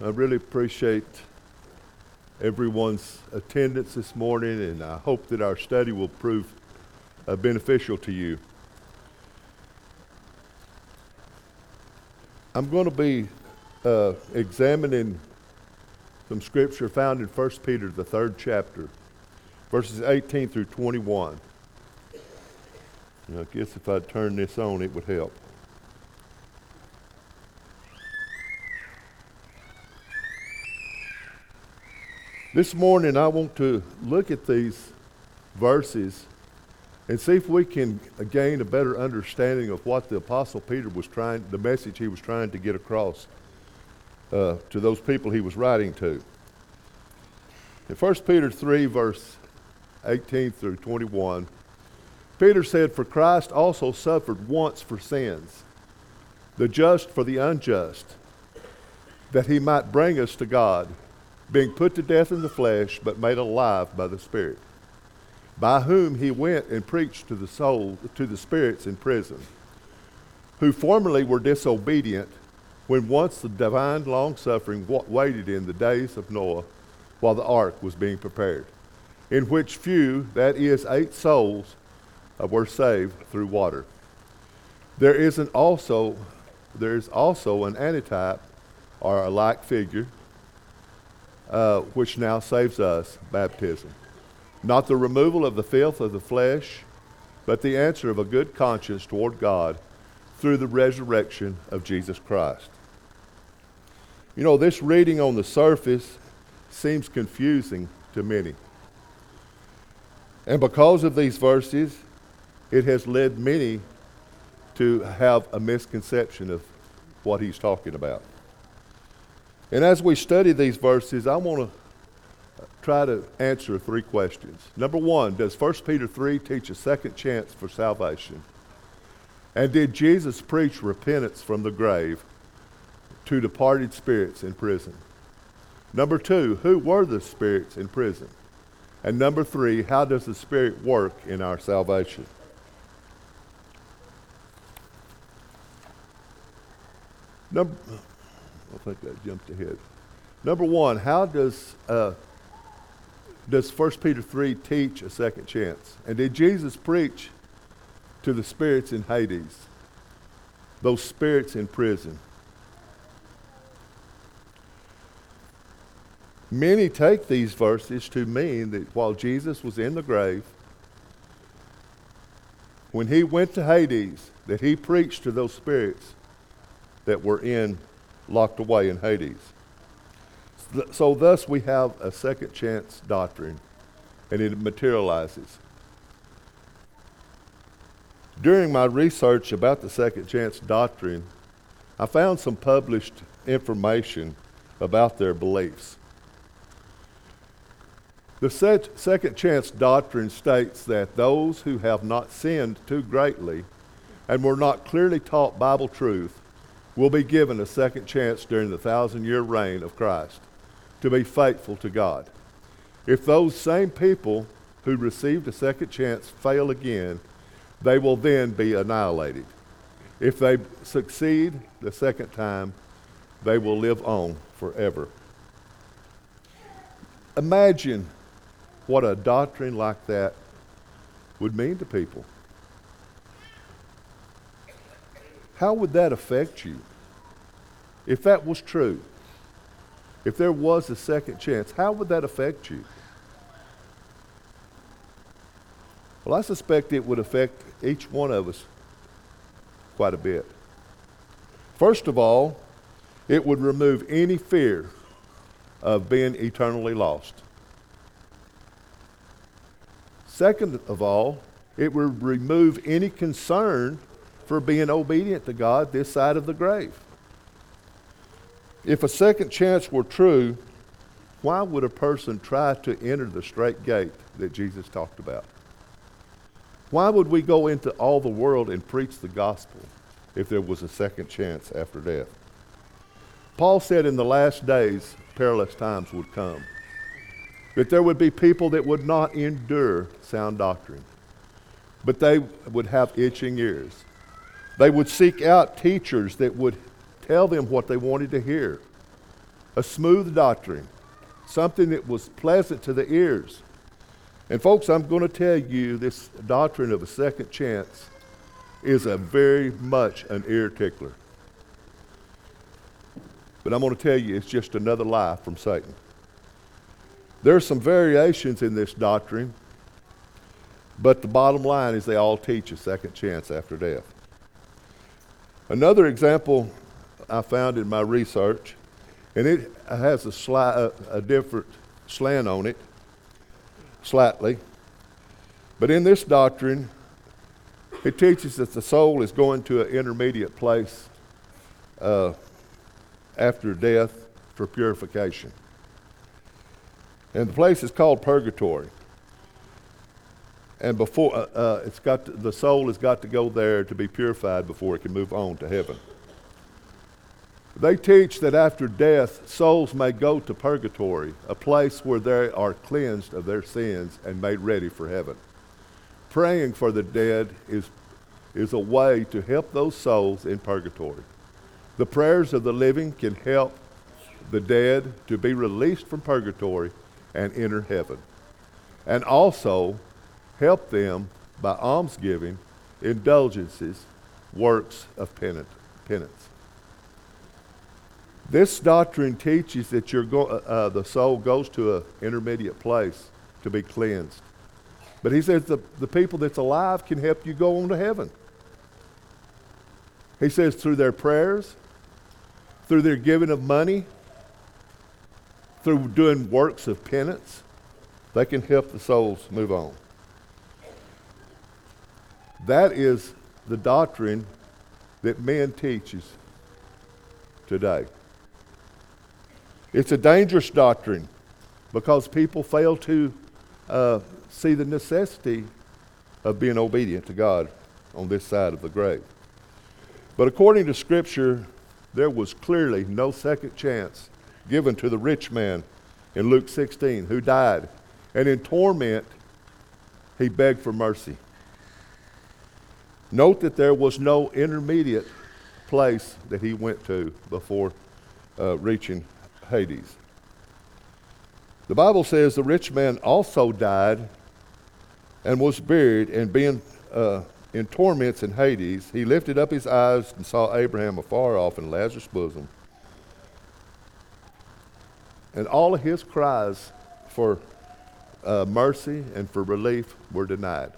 I really appreciate everyone's attendance this morning, and I hope that our study will prove uh, beneficial to you. I'm going to be uh, examining some scripture found in 1 Peter, the third chapter, verses 18 through 21. And I guess if I'd turn this on, it would help. This morning, I want to look at these verses and see if we can gain a better understanding of what the Apostle Peter was trying, the message he was trying to get across uh, to those people he was writing to. In 1 Peter 3, verse 18 through 21, Peter said, For Christ also suffered once for sins, the just for the unjust, that he might bring us to God being put to death in the flesh, but made alive by the Spirit, by whom he went and preached to the soul, to the spirits in prison, who formerly were disobedient, when once the divine long suffering waited in the days of Noah, while the ark was being prepared, in which few, that is, eight souls, uh, were saved through water. There is an also there is also an antitype or a like figure uh, which now saves us, baptism. Not the removal of the filth of the flesh, but the answer of a good conscience toward God through the resurrection of Jesus Christ. You know, this reading on the surface seems confusing to many. And because of these verses, it has led many to have a misconception of what he's talking about. And as we study these verses, I want to try to answer three questions. Number one, does 1 Peter 3 teach a second chance for salvation? And did Jesus preach repentance from the grave to departed spirits in prison? Number two, who were the spirits in prison? And number three, how does the Spirit work in our salvation? Number, I think I jumped ahead. Number one, how does uh, does 1 Peter 3 teach a second chance? And did Jesus preach to the spirits in Hades, those spirits in prison? Many take these verses to mean that while Jesus was in the grave, when he went to Hades, that he preached to those spirits that were in locked away in Hades. So, thus, we have a second chance doctrine, and it materializes. During my research about the second chance doctrine, I found some published information about their beliefs. The second chance doctrine states that those who have not sinned too greatly and were not clearly taught Bible truth will be given a second chance during the thousand year reign of Christ to be faithful to God. If those same people who received a second chance fail again, they will then be annihilated. If they succeed the second time, they will live on forever. Imagine what a doctrine like that would mean to people. How would that affect you? If that was true, if there was a second chance, how would that affect you? Well, I suspect it would affect each one of us quite a bit. First of all, it would remove any fear of being eternally lost. Second of all, it would remove any concern for being obedient to God this side of the grave. If a second chance were true, why would a person try to enter the straight gate that Jesus talked about? Why would we go into all the world and preach the gospel if there was a second chance after death? Paul said in the last days, perilous times would come. That there would be people that would not endure sound doctrine, but they would have itching ears. They would seek out teachers that would tell them what they wanted to hear. a smooth doctrine, something that was pleasant to the ears. And, folks, I'm going to tell you this doctrine of a second chance is a very much an ear tickler. But I'm going to tell you it's just another lie from Satan. There are some variations in this doctrine, but the bottom line is they all teach a second chance after death. Another example I found in my research, and it has a, a, a different slant on it, slightly. But in this doctrine, it teaches that the soul is going to an intermediate place uh, after death for purification. And the place is called purgatory. And before uh, uh, it's got to, the soul has got to go there to be purified before it can move on to heaven. They teach that after death, souls may go to purgatory, a place where they are cleansed of their sins and made ready for heaven. Praying for the dead is, is a way to help those souls in purgatory. The prayers of the living can help the dead to be released from purgatory and enter heaven. And also help them by almsgiving, indulgences, works of penance. This doctrine teaches that go, uh, uh, the soul goes to an intermediate place to be cleansed. But he says the, the people that's alive can help you go on to heaven. He says through their prayers, through their giving of money, through doing works of penance, they can help the souls move on. That is the doctrine that man teaches today. It's a dangerous doctrine because people fail to uh, see the necessity of being obedient to God on this side of the grave. But according to Scripture, there was clearly no second chance given to the rich man in Luke 16 who died. And in torment, he begged for mercy. Note that there was no intermediate place that he went to before uh, reaching Hades. The Bible says the rich man also died and was buried, and being uh, in torments in Hades, he lifted up his eyes and saw Abraham afar off in Lazarus' bosom. And all of his cries for uh, mercy and for relief were denied.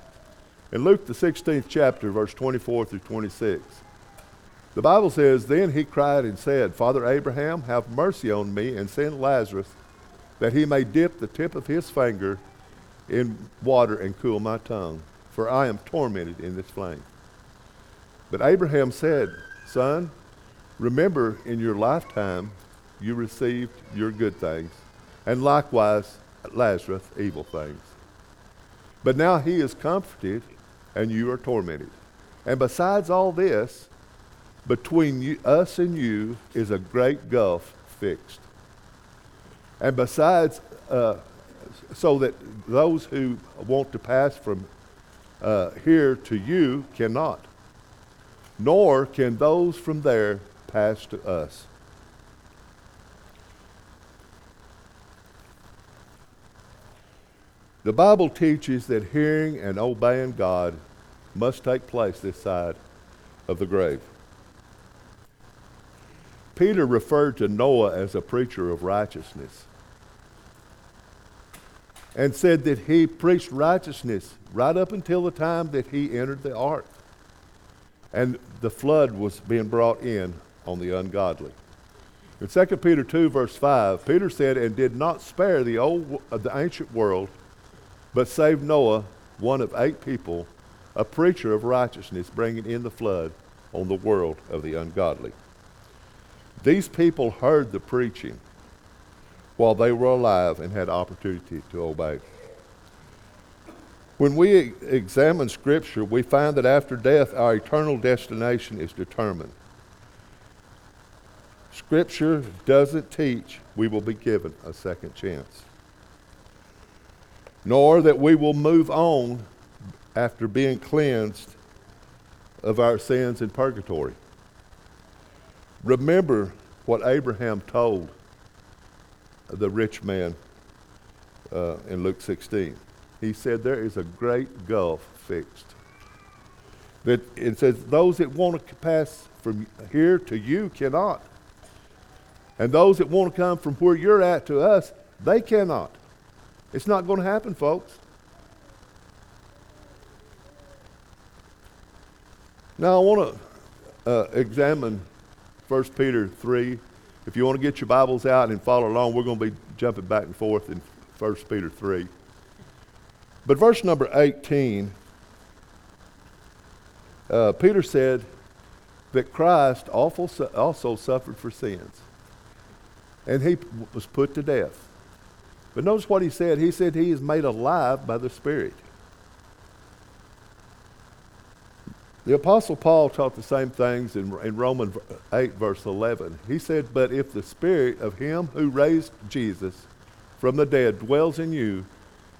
In Luke, the 16th chapter, verse 24 through 26, the Bible says, Then he cried and said, Father Abraham, have mercy on me and send Lazarus that he may dip the tip of his finger in water and cool my tongue, for I am tormented in this flame. But Abraham said, Son, remember in your lifetime you received your good things, and likewise Lazarus evil things. But now he is comforted, and you are tormented. And besides all this, between you, us and you is a great gulf fixed. And besides, uh, so that those who want to pass from uh, here to you cannot, nor can those from there pass to us. The Bible teaches that hearing and obeying God must take place this side of the grave. Peter referred to Noah as a preacher of righteousness and said that he preached righteousness right up until the time that he entered the ark. And the flood was being brought in on the ungodly. In 2 Peter 2, verse 5, Peter said, And did not spare the old, uh, the ancient world, but saved Noah, one of eight people, a preacher of righteousness, bringing in the flood on the world of the ungodly. These people heard the preaching while they were alive and had opportunity to obey. When we examine Scripture, we find that after death, our eternal destination is determined. Scripture doesn't teach we will be given a second chance, nor that we will move on after being cleansed of our sins in purgatory. Remember what Abraham told the rich man uh, in Luke 16. He said, There is a great gulf fixed. That it says, Those that want to pass from here to you cannot. And those that want to come from where you're at to us, they cannot. It's not going to happen, folks. Now, I want to uh, examine 1 Peter 3. If you want to get your Bibles out and follow along, we're going to be jumping back and forth in 1 Peter 3. But verse number 18, uh, Peter said that Christ also suffered for sins, and he was put to death. But notice what he said. He said he is made alive by the Spirit. The Apostle Paul taught the same things in, in Romans 8, verse 11. He said, But if the Spirit of him who raised Jesus from the dead dwells in you,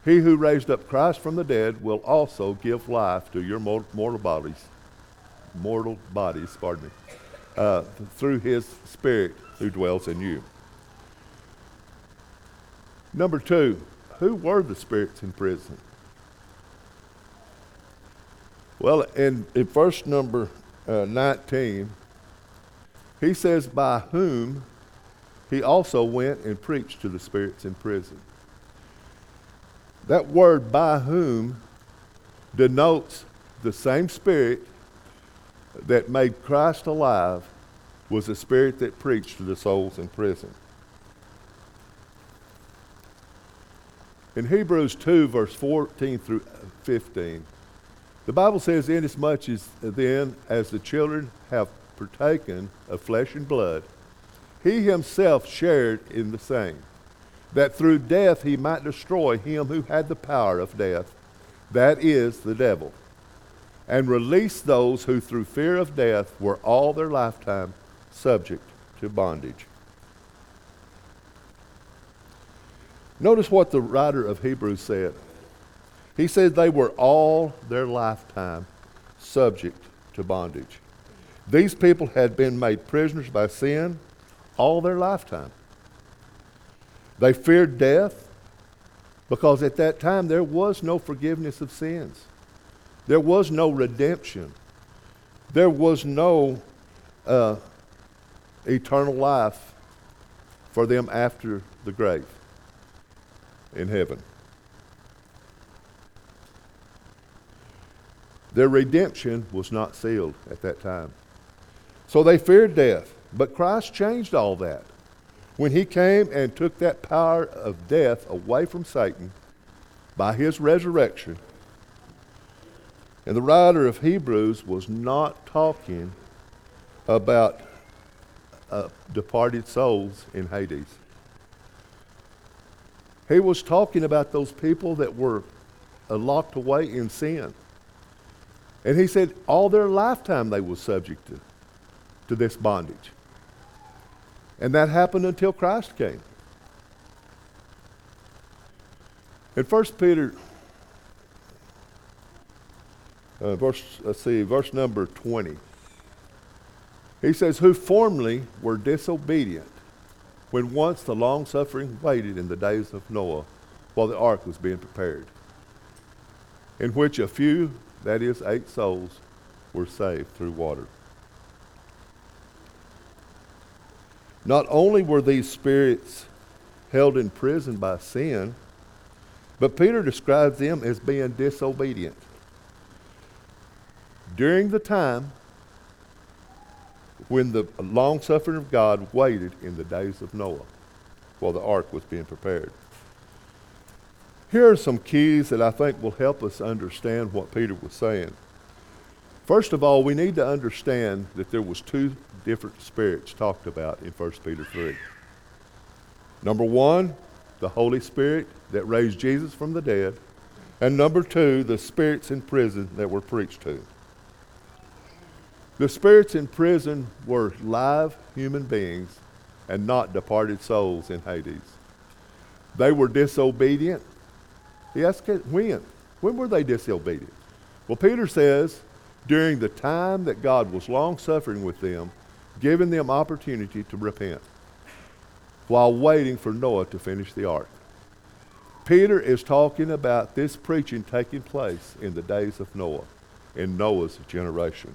he who raised up Christ from the dead will also give life to your mortal bodies, mortal bodies, pardon me, uh, through his Spirit who dwells in you. Number two, who were the spirits in prison? Well, in, in verse number uh, 19, he says, By whom he also went and preached to the spirits in prison. That word, by whom, denotes the same spirit that made Christ alive was the spirit that preached to the souls in prison. In Hebrews 2, verse 14 through 15, the Bible says, Inasmuch as then as the children have partaken of flesh and blood, he himself shared in the same, that through death he might destroy him who had the power of death, that is, the devil, and release those who through fear of death were all their lifetime subject to bondage. Notice what the writer of Hebrews said. He said they were all their lifetime subject to bondage. These people had been made prisoners by sin all their lifetime. They feared death because at that time there was no forgiveness of sins. There was no redemption. There was no uh, eternal life for them after the grave in heaven. Their redemption was not sealed at that time. So they feared death. But Christ changed all that. When he came and took that power of death away from Satan by his resurrection, and the writer of Hebrews was not talking about uh, departed souls in Hades. He was talking about those people that were locked away in sin. And he said all their lifetime they were subject to, to this bondage. And that happened until Christ came. In 1 Peter, uh, verse, let's see, verse number 20, he says, Who formerly were disobedient when once the long suffering waited in the days of Noah while the ark was being prepared, in which a few, that is, eight souls, were saved through water. Not only were these spirits held in prison by sin, but Peter describes them as being disobedient. During the time when the long suffering of God waited in the days of Noah while the ark was being prepared. Here are some keys that I think will help us understand what Peter was saying. First of all, we need to understand that there was two different spirits talked about in 1 Peter 3. Number one, the Holy Spirit that raised Jesus from the dead. And number two, the spirits in prison that were preached to. The spirits in prison were live human beings and not departed souls in Hades. They were disobedient. He asked, when? When were they disobedient? Well, Peter says, during the time that God was long suffering with them, giving them opportunity to repent. while waiting for Noah to finish the ark. Peter is talking about this preaching taking place in the days of Noah, in Noah's generation.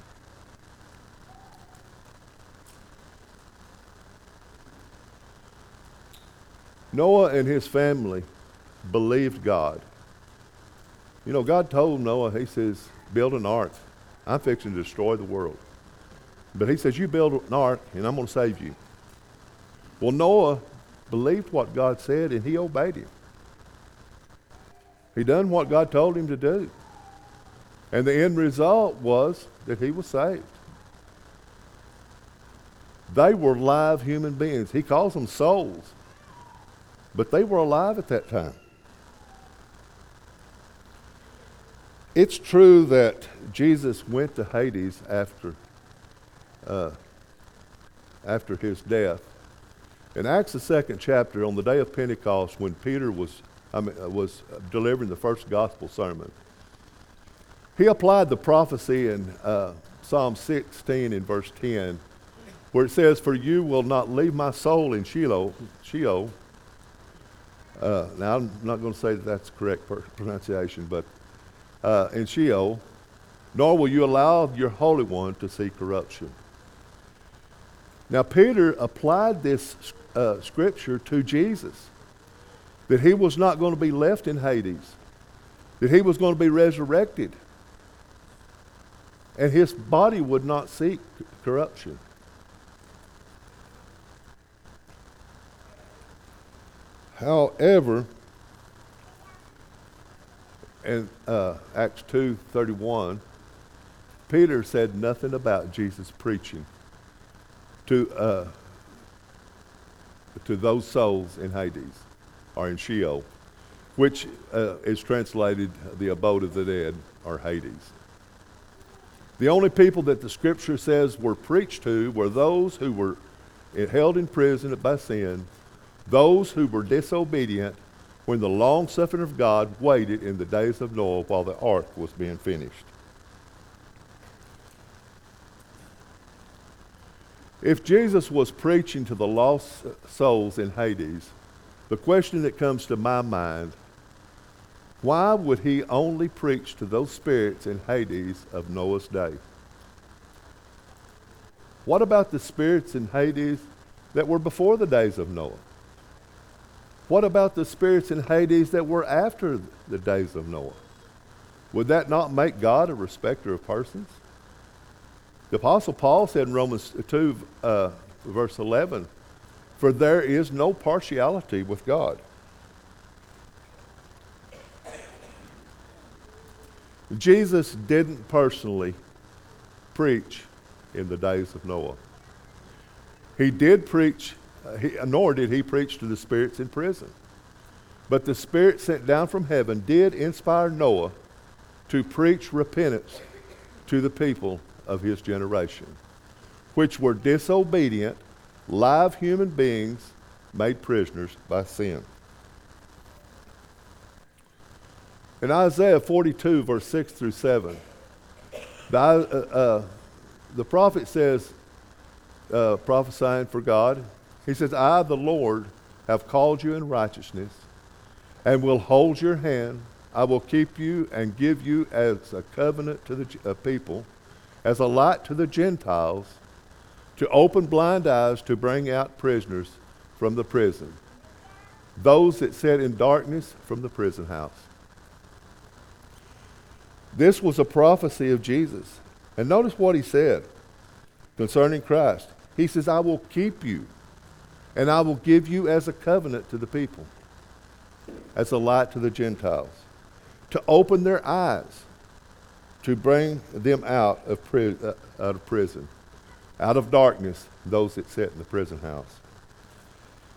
Noah and his family believed God. You know, God told Noah, He says, build an ark. I'm fixing to destroy the world. But He says, you build an ark and I'm going to save you. Well, Noah believed what God said and he obeyed Him. He done what God told him to do. And the end result was that he was saved. They were live human beings. He calls them souls. But they were alive at that time. It's true that Jesus went to Hades after, uh, after his death. In Acts, the second chapter, on the day of Pentecost, when Peter was, I mean, uh, was delivering the first gospel sermon, he applied the prophecy in uh, Psalm 16 in verse 10, where it says, For you will not leave my soul in Sheol, Sheol uh, now, I'm not going to say that that's correct pronunciation, but uh, in Sheol, nor will you allow your Holy One to see corruption. Now, Peter applied this uh, scripture to Jesus that he was not going to be left in Hades, that he was going to be resurrected, and his body would not see corruption. However, in uh, Acts 2.31, Peter said nothing about Jesus preaching to, uh, to those souls in Hades or in Sheol, which uh, is translated the abode of the dead or Hades. The only people that the scripture says were preached to were those who were held in prison by sin those who were disobedient when the long suffering of God waited in the days of Noah while the ark was being finished. If Jesus was preaching to the lost souls in Hades, the question that comes to my mind why would he only preach to those spirits in Hades of Noah's day? What about the spirits in Hades that were before the days of Noah? What about the spirits in Hades that were after the days of Noah? Would that not make God a respecter of persons? The Apostle Paul said in Romans 2, uh, verse 11, For there is no partiality with God. Jesus didn't personally preach in the days of Noah. He did preach he, nor did he preach to the spirits in prison. But the Spirit sent down from heaven did inspire Noah to preach repentance to the people of his generation, which were disobedient, live human beings made prisoners by sin. In Isaiah 42, verse 6 through 7, the, uh, uh, the prophet says, uh, prophesying for God, he says, I, the Lord, have called you in righteousness and will hold your hand. I will keep you and give you as a covenant to the uh, people, as a light to the Gentiles, to open blind eyes, to bring out prisoners from the prison, those that sat in darkness from the prison house. This was a prophecy of Jesus. And notice what he said concerning Christ. He says, I will keep you and I will give you as a covenant to the people, as a light to the Gentiles, to open their eyes, to bring them out of, pri- uh, out of prison, out of darkness, those that sit in the prison house.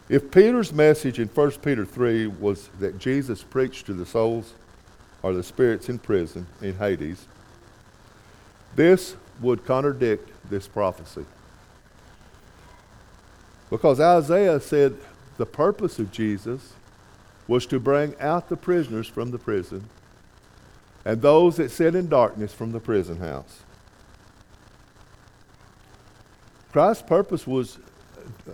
If Peter's message in 1 Peter 3 was that Jesus preached to the souls or the spirits in prison in Hades, this would contradict this prophecy. Because Isaiah said the purpose of Jesus was to bring out the prisoners from the prison and those that sit in darkness from the prison house. Christ's purpose was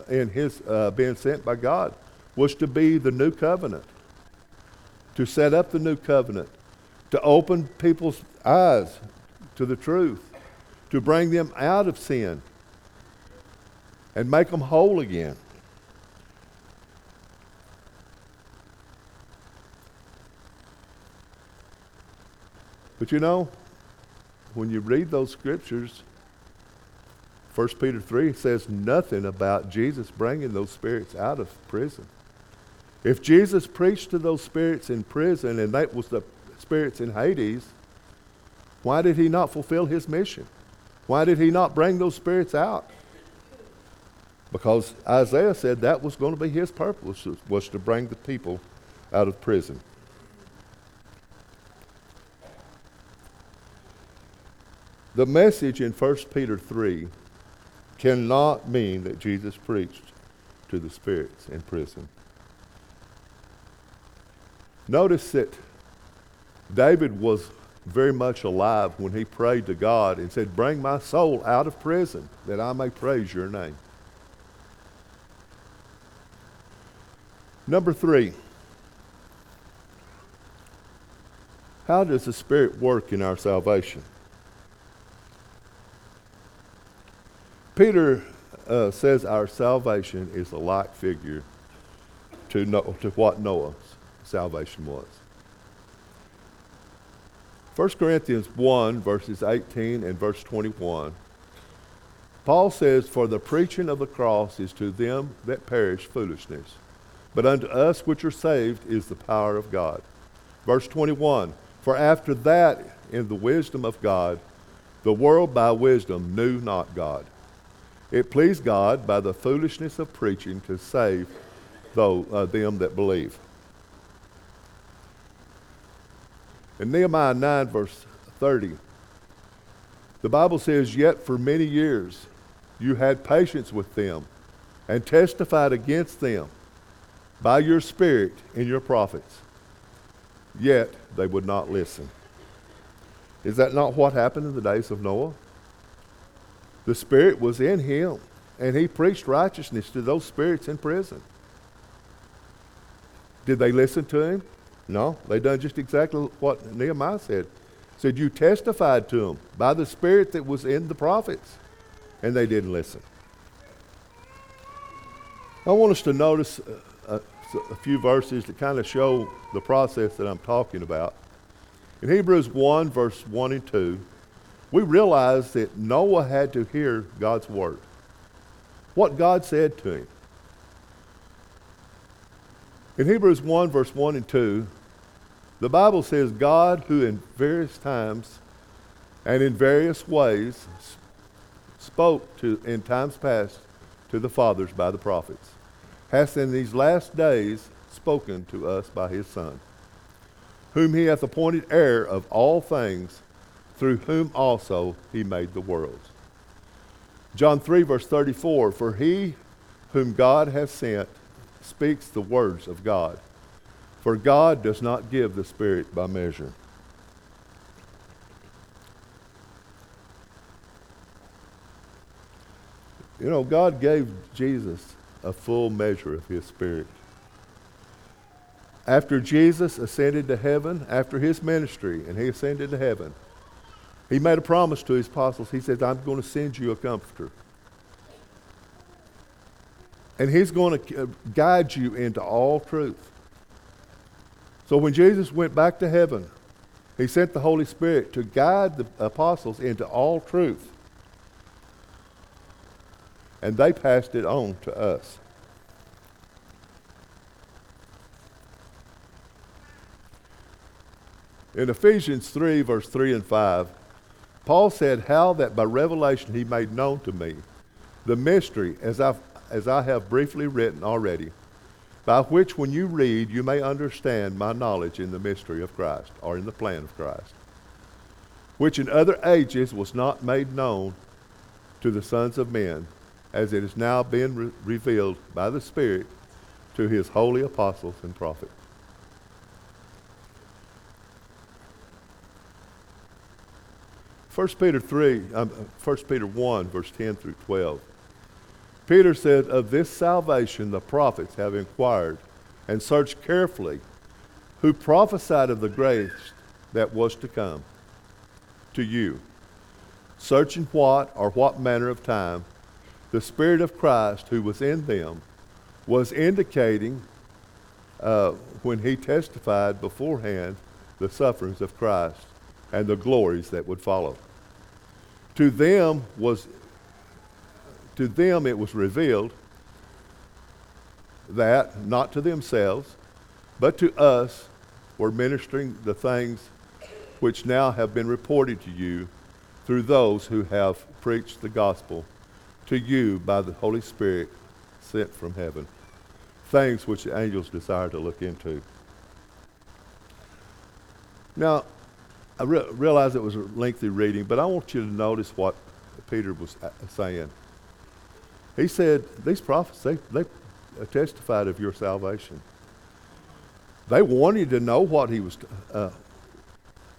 in his uh, being sent by God was to be the new covenant, to set up the new covenant, to open people's eyes to the truth, to bring them out of sin and make them whole again. But you know, when you read those scriptures, 1 Peter 3 says nothing about Jesus bringing those spirits out of prison. If Jesus preached to those spirits in prison and that was the spirits in Hades, why did he not fulfill his mission? Why did he not bring those spirits out? Because Isaiah said that was going to be his purpose, was to bring the people out of prison. The message in 1 Peter 3 cannot mean that Jesus preached to the spirits in prison. Notice that David was very much alive when he prayed to God and said, Bring my soul out of prison that I may praise your name. Number three, how does the Spirit work in our salvation? Peter uh, says our salvation is a like figure to, no, to what Noah's salvation was. 1 Corinthians 1, verses 18 and verse 21, Paul says, For the preaching of the cross is to them that perish foolishness, but unto us which are saved is the power of God. Verse 21, For after that, in the wisdom of God, the world by wisdom knew not God. It pleased God by the foolishness of preaching to save though, uh, them that believe. In Nehemiah 9, verse 30, the Bible says, Yet for many years you had patience with them and testified against them by your Spirit in your prophets. Yet they would not listen. Is that not what happened in the days of Noah? The Spirit was in him, and he preached righteousness to those spirits in prison. Did they listen to him? No, they done just exactly what Nehemiah said. Said you testified to them by the Spirit that was in the prophets, and they didn't listen. I want us to notice uh, a, few verses that kind of show the process that I'm talking about. In Hebrews 1, verse 1 and 2, we realize that Noah had to hear God's word. What God said to him. In Hebrews 1, verse 1 and 2, the Bible says, God, who in various times and in various ways spoke to, in times past to the fathers by the prophets, hath in these last days spoken to us by his Son, whom he hath appointed heir of all things through whom also he made the worlds. John 3, verse 34 For he whom God hath sent speaks the words of God. For God does not give the Spirit by measure. You know, God gave Jesus a full measure of his Spirit. After Jesus ascended to heaven, after his ministry, and he ascended to heaven, he made a promise to his apostles. He said, I'm going to send you a comforter. And he's going to uh, guide you into all truth. So when Jesus went back to heaven, he sent the Holy Spirit to guide the apostles into all truth. And they passed it on to us. In Ephesians 3, verse 3 and 5, Paul said, How that by revelation he made known to me the mystery, as, i as I have briefly written already, by which when you read you may understand my knowledge in the mystery of Christ, or in the plan of Christ, which in other ages was not made known to the sons of men, as it is now being re- revealed by the Spirit to his holy apostles and prophets. 1 Peter 3, um, 1 Peter 1, verse 10 through 12. Peter said, Of this salvation the prophets have inquired and searched carefully, who prophesied of the grace that was to come to you, searching what or what manner of time the Spirit of Christ who was in them was indicating uh, when he testified beforehand the sufferings of Christ and the glories that would follow. To them was to them it was revealed that not to themselves but to us were ministering the things which now have been reported to you through those who have preached the gospel to you by the Holy Spirit sent from heaven. Things which the angels desire to look into. Now, I re- realize it was a lengthy reading, but I want you to notice what Peter was saying. He said, These prophets, they, they testified of your salvation. They wanted to know what he was uh,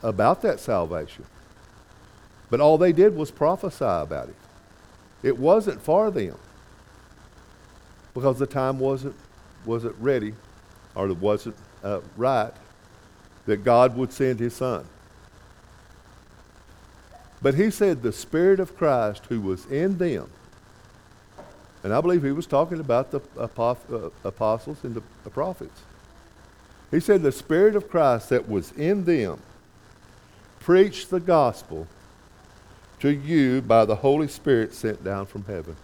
about that salvation. But all they did was prophesy about it. It wasn't for them because the time wasn't, wasn't ready or it wasn't uh, right that God would send his son. But he said the Spirit of Christ who was in them, and I believe he was talking about the uh, apostles and the prophets. He said the Spirit of Christ that was in them preached the gospel to you by the Holy Spirit sent down from heaven.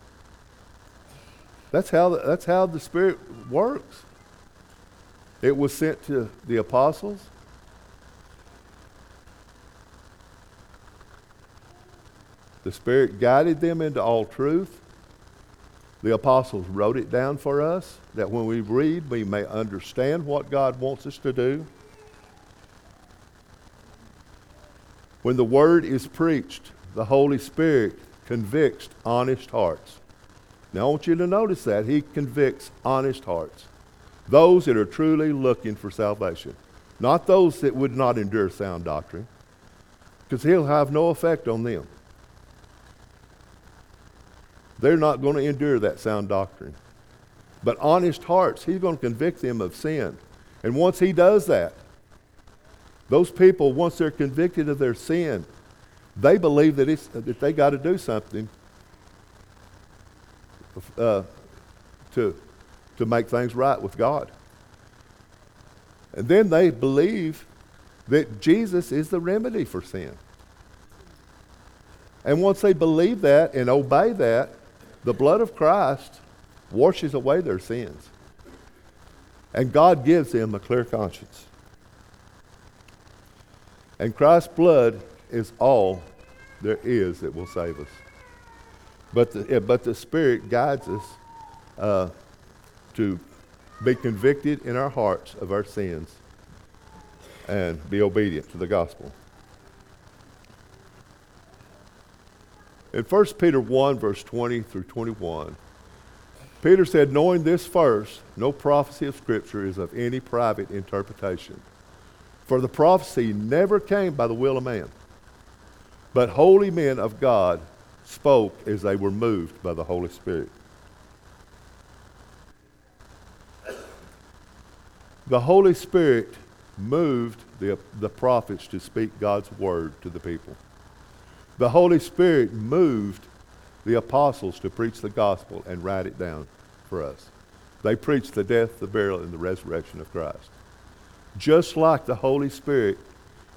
That's how the, that's how the Spirit works. It was sent to the apostles. The Spirit guided them into all truth. The apostles wrote it down for us that when we read, we may understand what God wants us to do. When the Word is preached, the Holy Spirit convicts honest hearts. Now, I want you to notice that. He convicts honest hearts. Those that are truly looking for salvation. Not those that would not endure sound doctrine, because he'll have no effect on them. They're not going to endure that sound doctrine. But honest hearts, he's going to convict them of sin. And once he does that, those people, once they're convicted of their sin, they believe that, it's, that they got to do something uh, to, to make things right with God. And then they believe that Jesus is the remedy for sin. And once they believe that and obey that, the blood of Christ washes away their sins. And God gives them a clear conscience. And Christ's blood is all there is that will save us. But the, but the Spirit guides us uh, to be convicted in our hearts of our sins and be obedient to the gospel. In 1 Peter 1, verse 20 through 21, Peter said, Knowing this first, no prophecy of Scripture is of any private interpretation. For the prophecy never came by the will of man, but holy men of God spoke as they were moved by the Holy Spirit. The Holy Spirit moved the, the prophets to speak God's word to the people. The Holy Spirit moved the apostles to preach the gospel and write it down for us. They preached the death, the burial, and the resurrection of Christ just like the Holy Spirit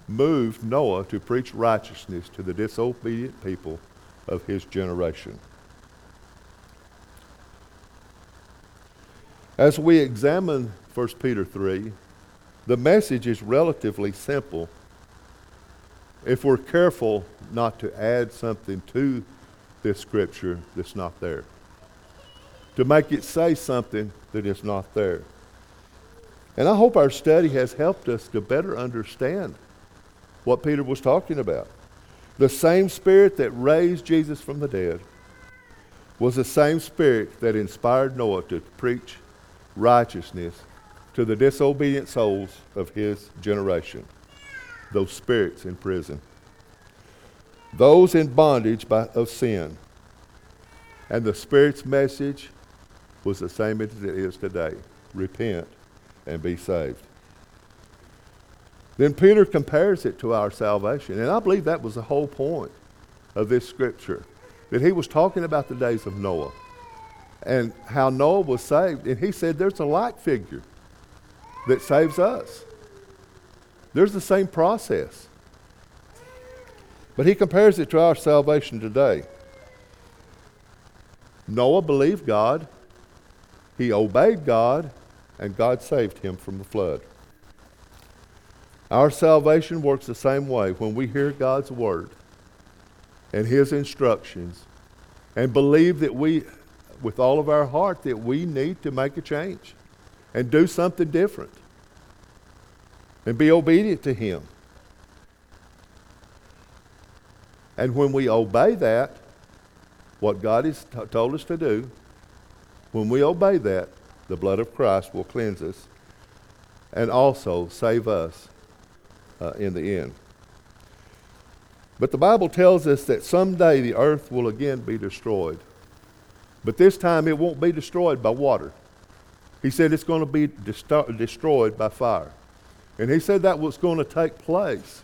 moved Noah to preach righteousness to the disobedient people of his generation. As we examine 1 Peter 3, the message is relatively simple if we're careful not to add something to this scripture that's not there, to make it say something that is not there. And I hope our study has helped us to better understand what Peter was talking about. The same spirit that raised Jesus from the dead was the same spirit that inspired Noah to preach righteousness to the disobedient souls of his generation, those spirits in prison, those in bondage by, of sin. And the Spirit's message was the same as it is today repent and be saved. Then Peter compares it to our salvation. And I believe that was the whole point of this scripture that he was talking about the days of Noah and how Noah was saved. And he said there's a light figure that saves us. There's the same process. But he compares it to our salvation today. Noah believed God, he obeyed God, and God saved him from the flood. Our salvation works the same way when we hear God's word and his instructions and believe that we, with all of our heart, that we need to make a change and do something different and be obedient to him. And when we obey that, what God has t- told us to do, when we obey that, the blood of Christ will cleanse us and also save us uh, in the end. But the Bible tells us that someday the earth will again be destroyed. But this time it won't be destroyed by water. He said it's going to be desto- destroyed by fire. And he said that was going to take place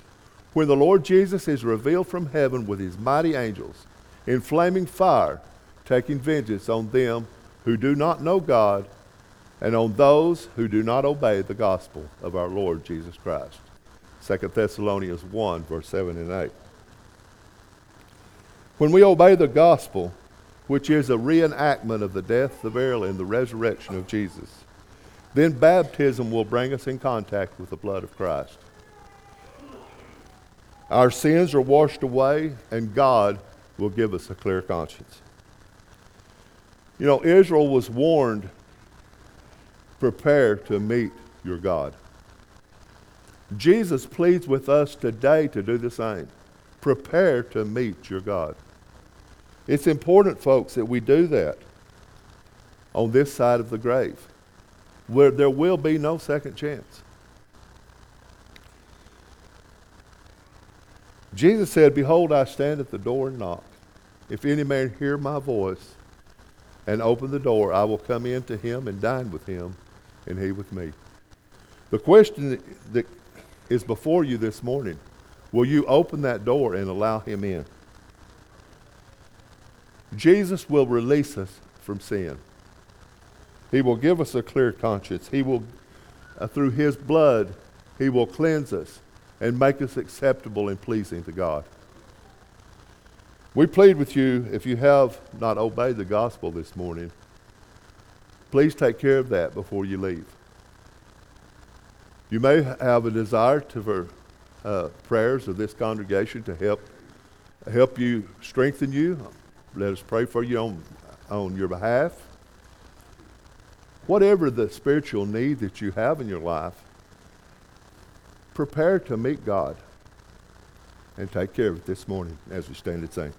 when the Lord Jesus is revealed from heaven with his mighty angels in flaming fire, taking vengeance on them who do not know God and on those who do not obey the gospel of our Lord Jesus Christ. 2 Thessalonians 1, verse 7 and 8. When we obey the gospel, which is a reenactment of the death, the burial, and the resurrection of Jesus, then baptism will bring us in contact with the blood of Christ. Our sins are washed away, and God will give us a clear conscience. You know, Israel was warned prepare to meet your God. Jesus pleads with us today to do the same. Prepare to meet your God. It's important, folks, that we do that on this side of the grave, where there will be no second chance. Jesus said, Behold, I stand at the door and knock. If any man hear my voice and open the door, I will come in to him and dine with him, and he with me. The question that is before you this morning will you open that door and allow him in? Jesus will release us from sin. He will give us a clear conscience. He will, uh, through his blood, he will cleanse us and make us acceptable and pleasing to God. We plead with you, if you have not obeyed the gospel this morning, please take care of that before you leave. You may have a desire to, for uh, prayers of this congregation to help help you strengthen you. Let us pray for you on, on your behalf. Whatever the spiritual need that you have in your life, prepare to meet God and take care of it this morning as we stand and sing.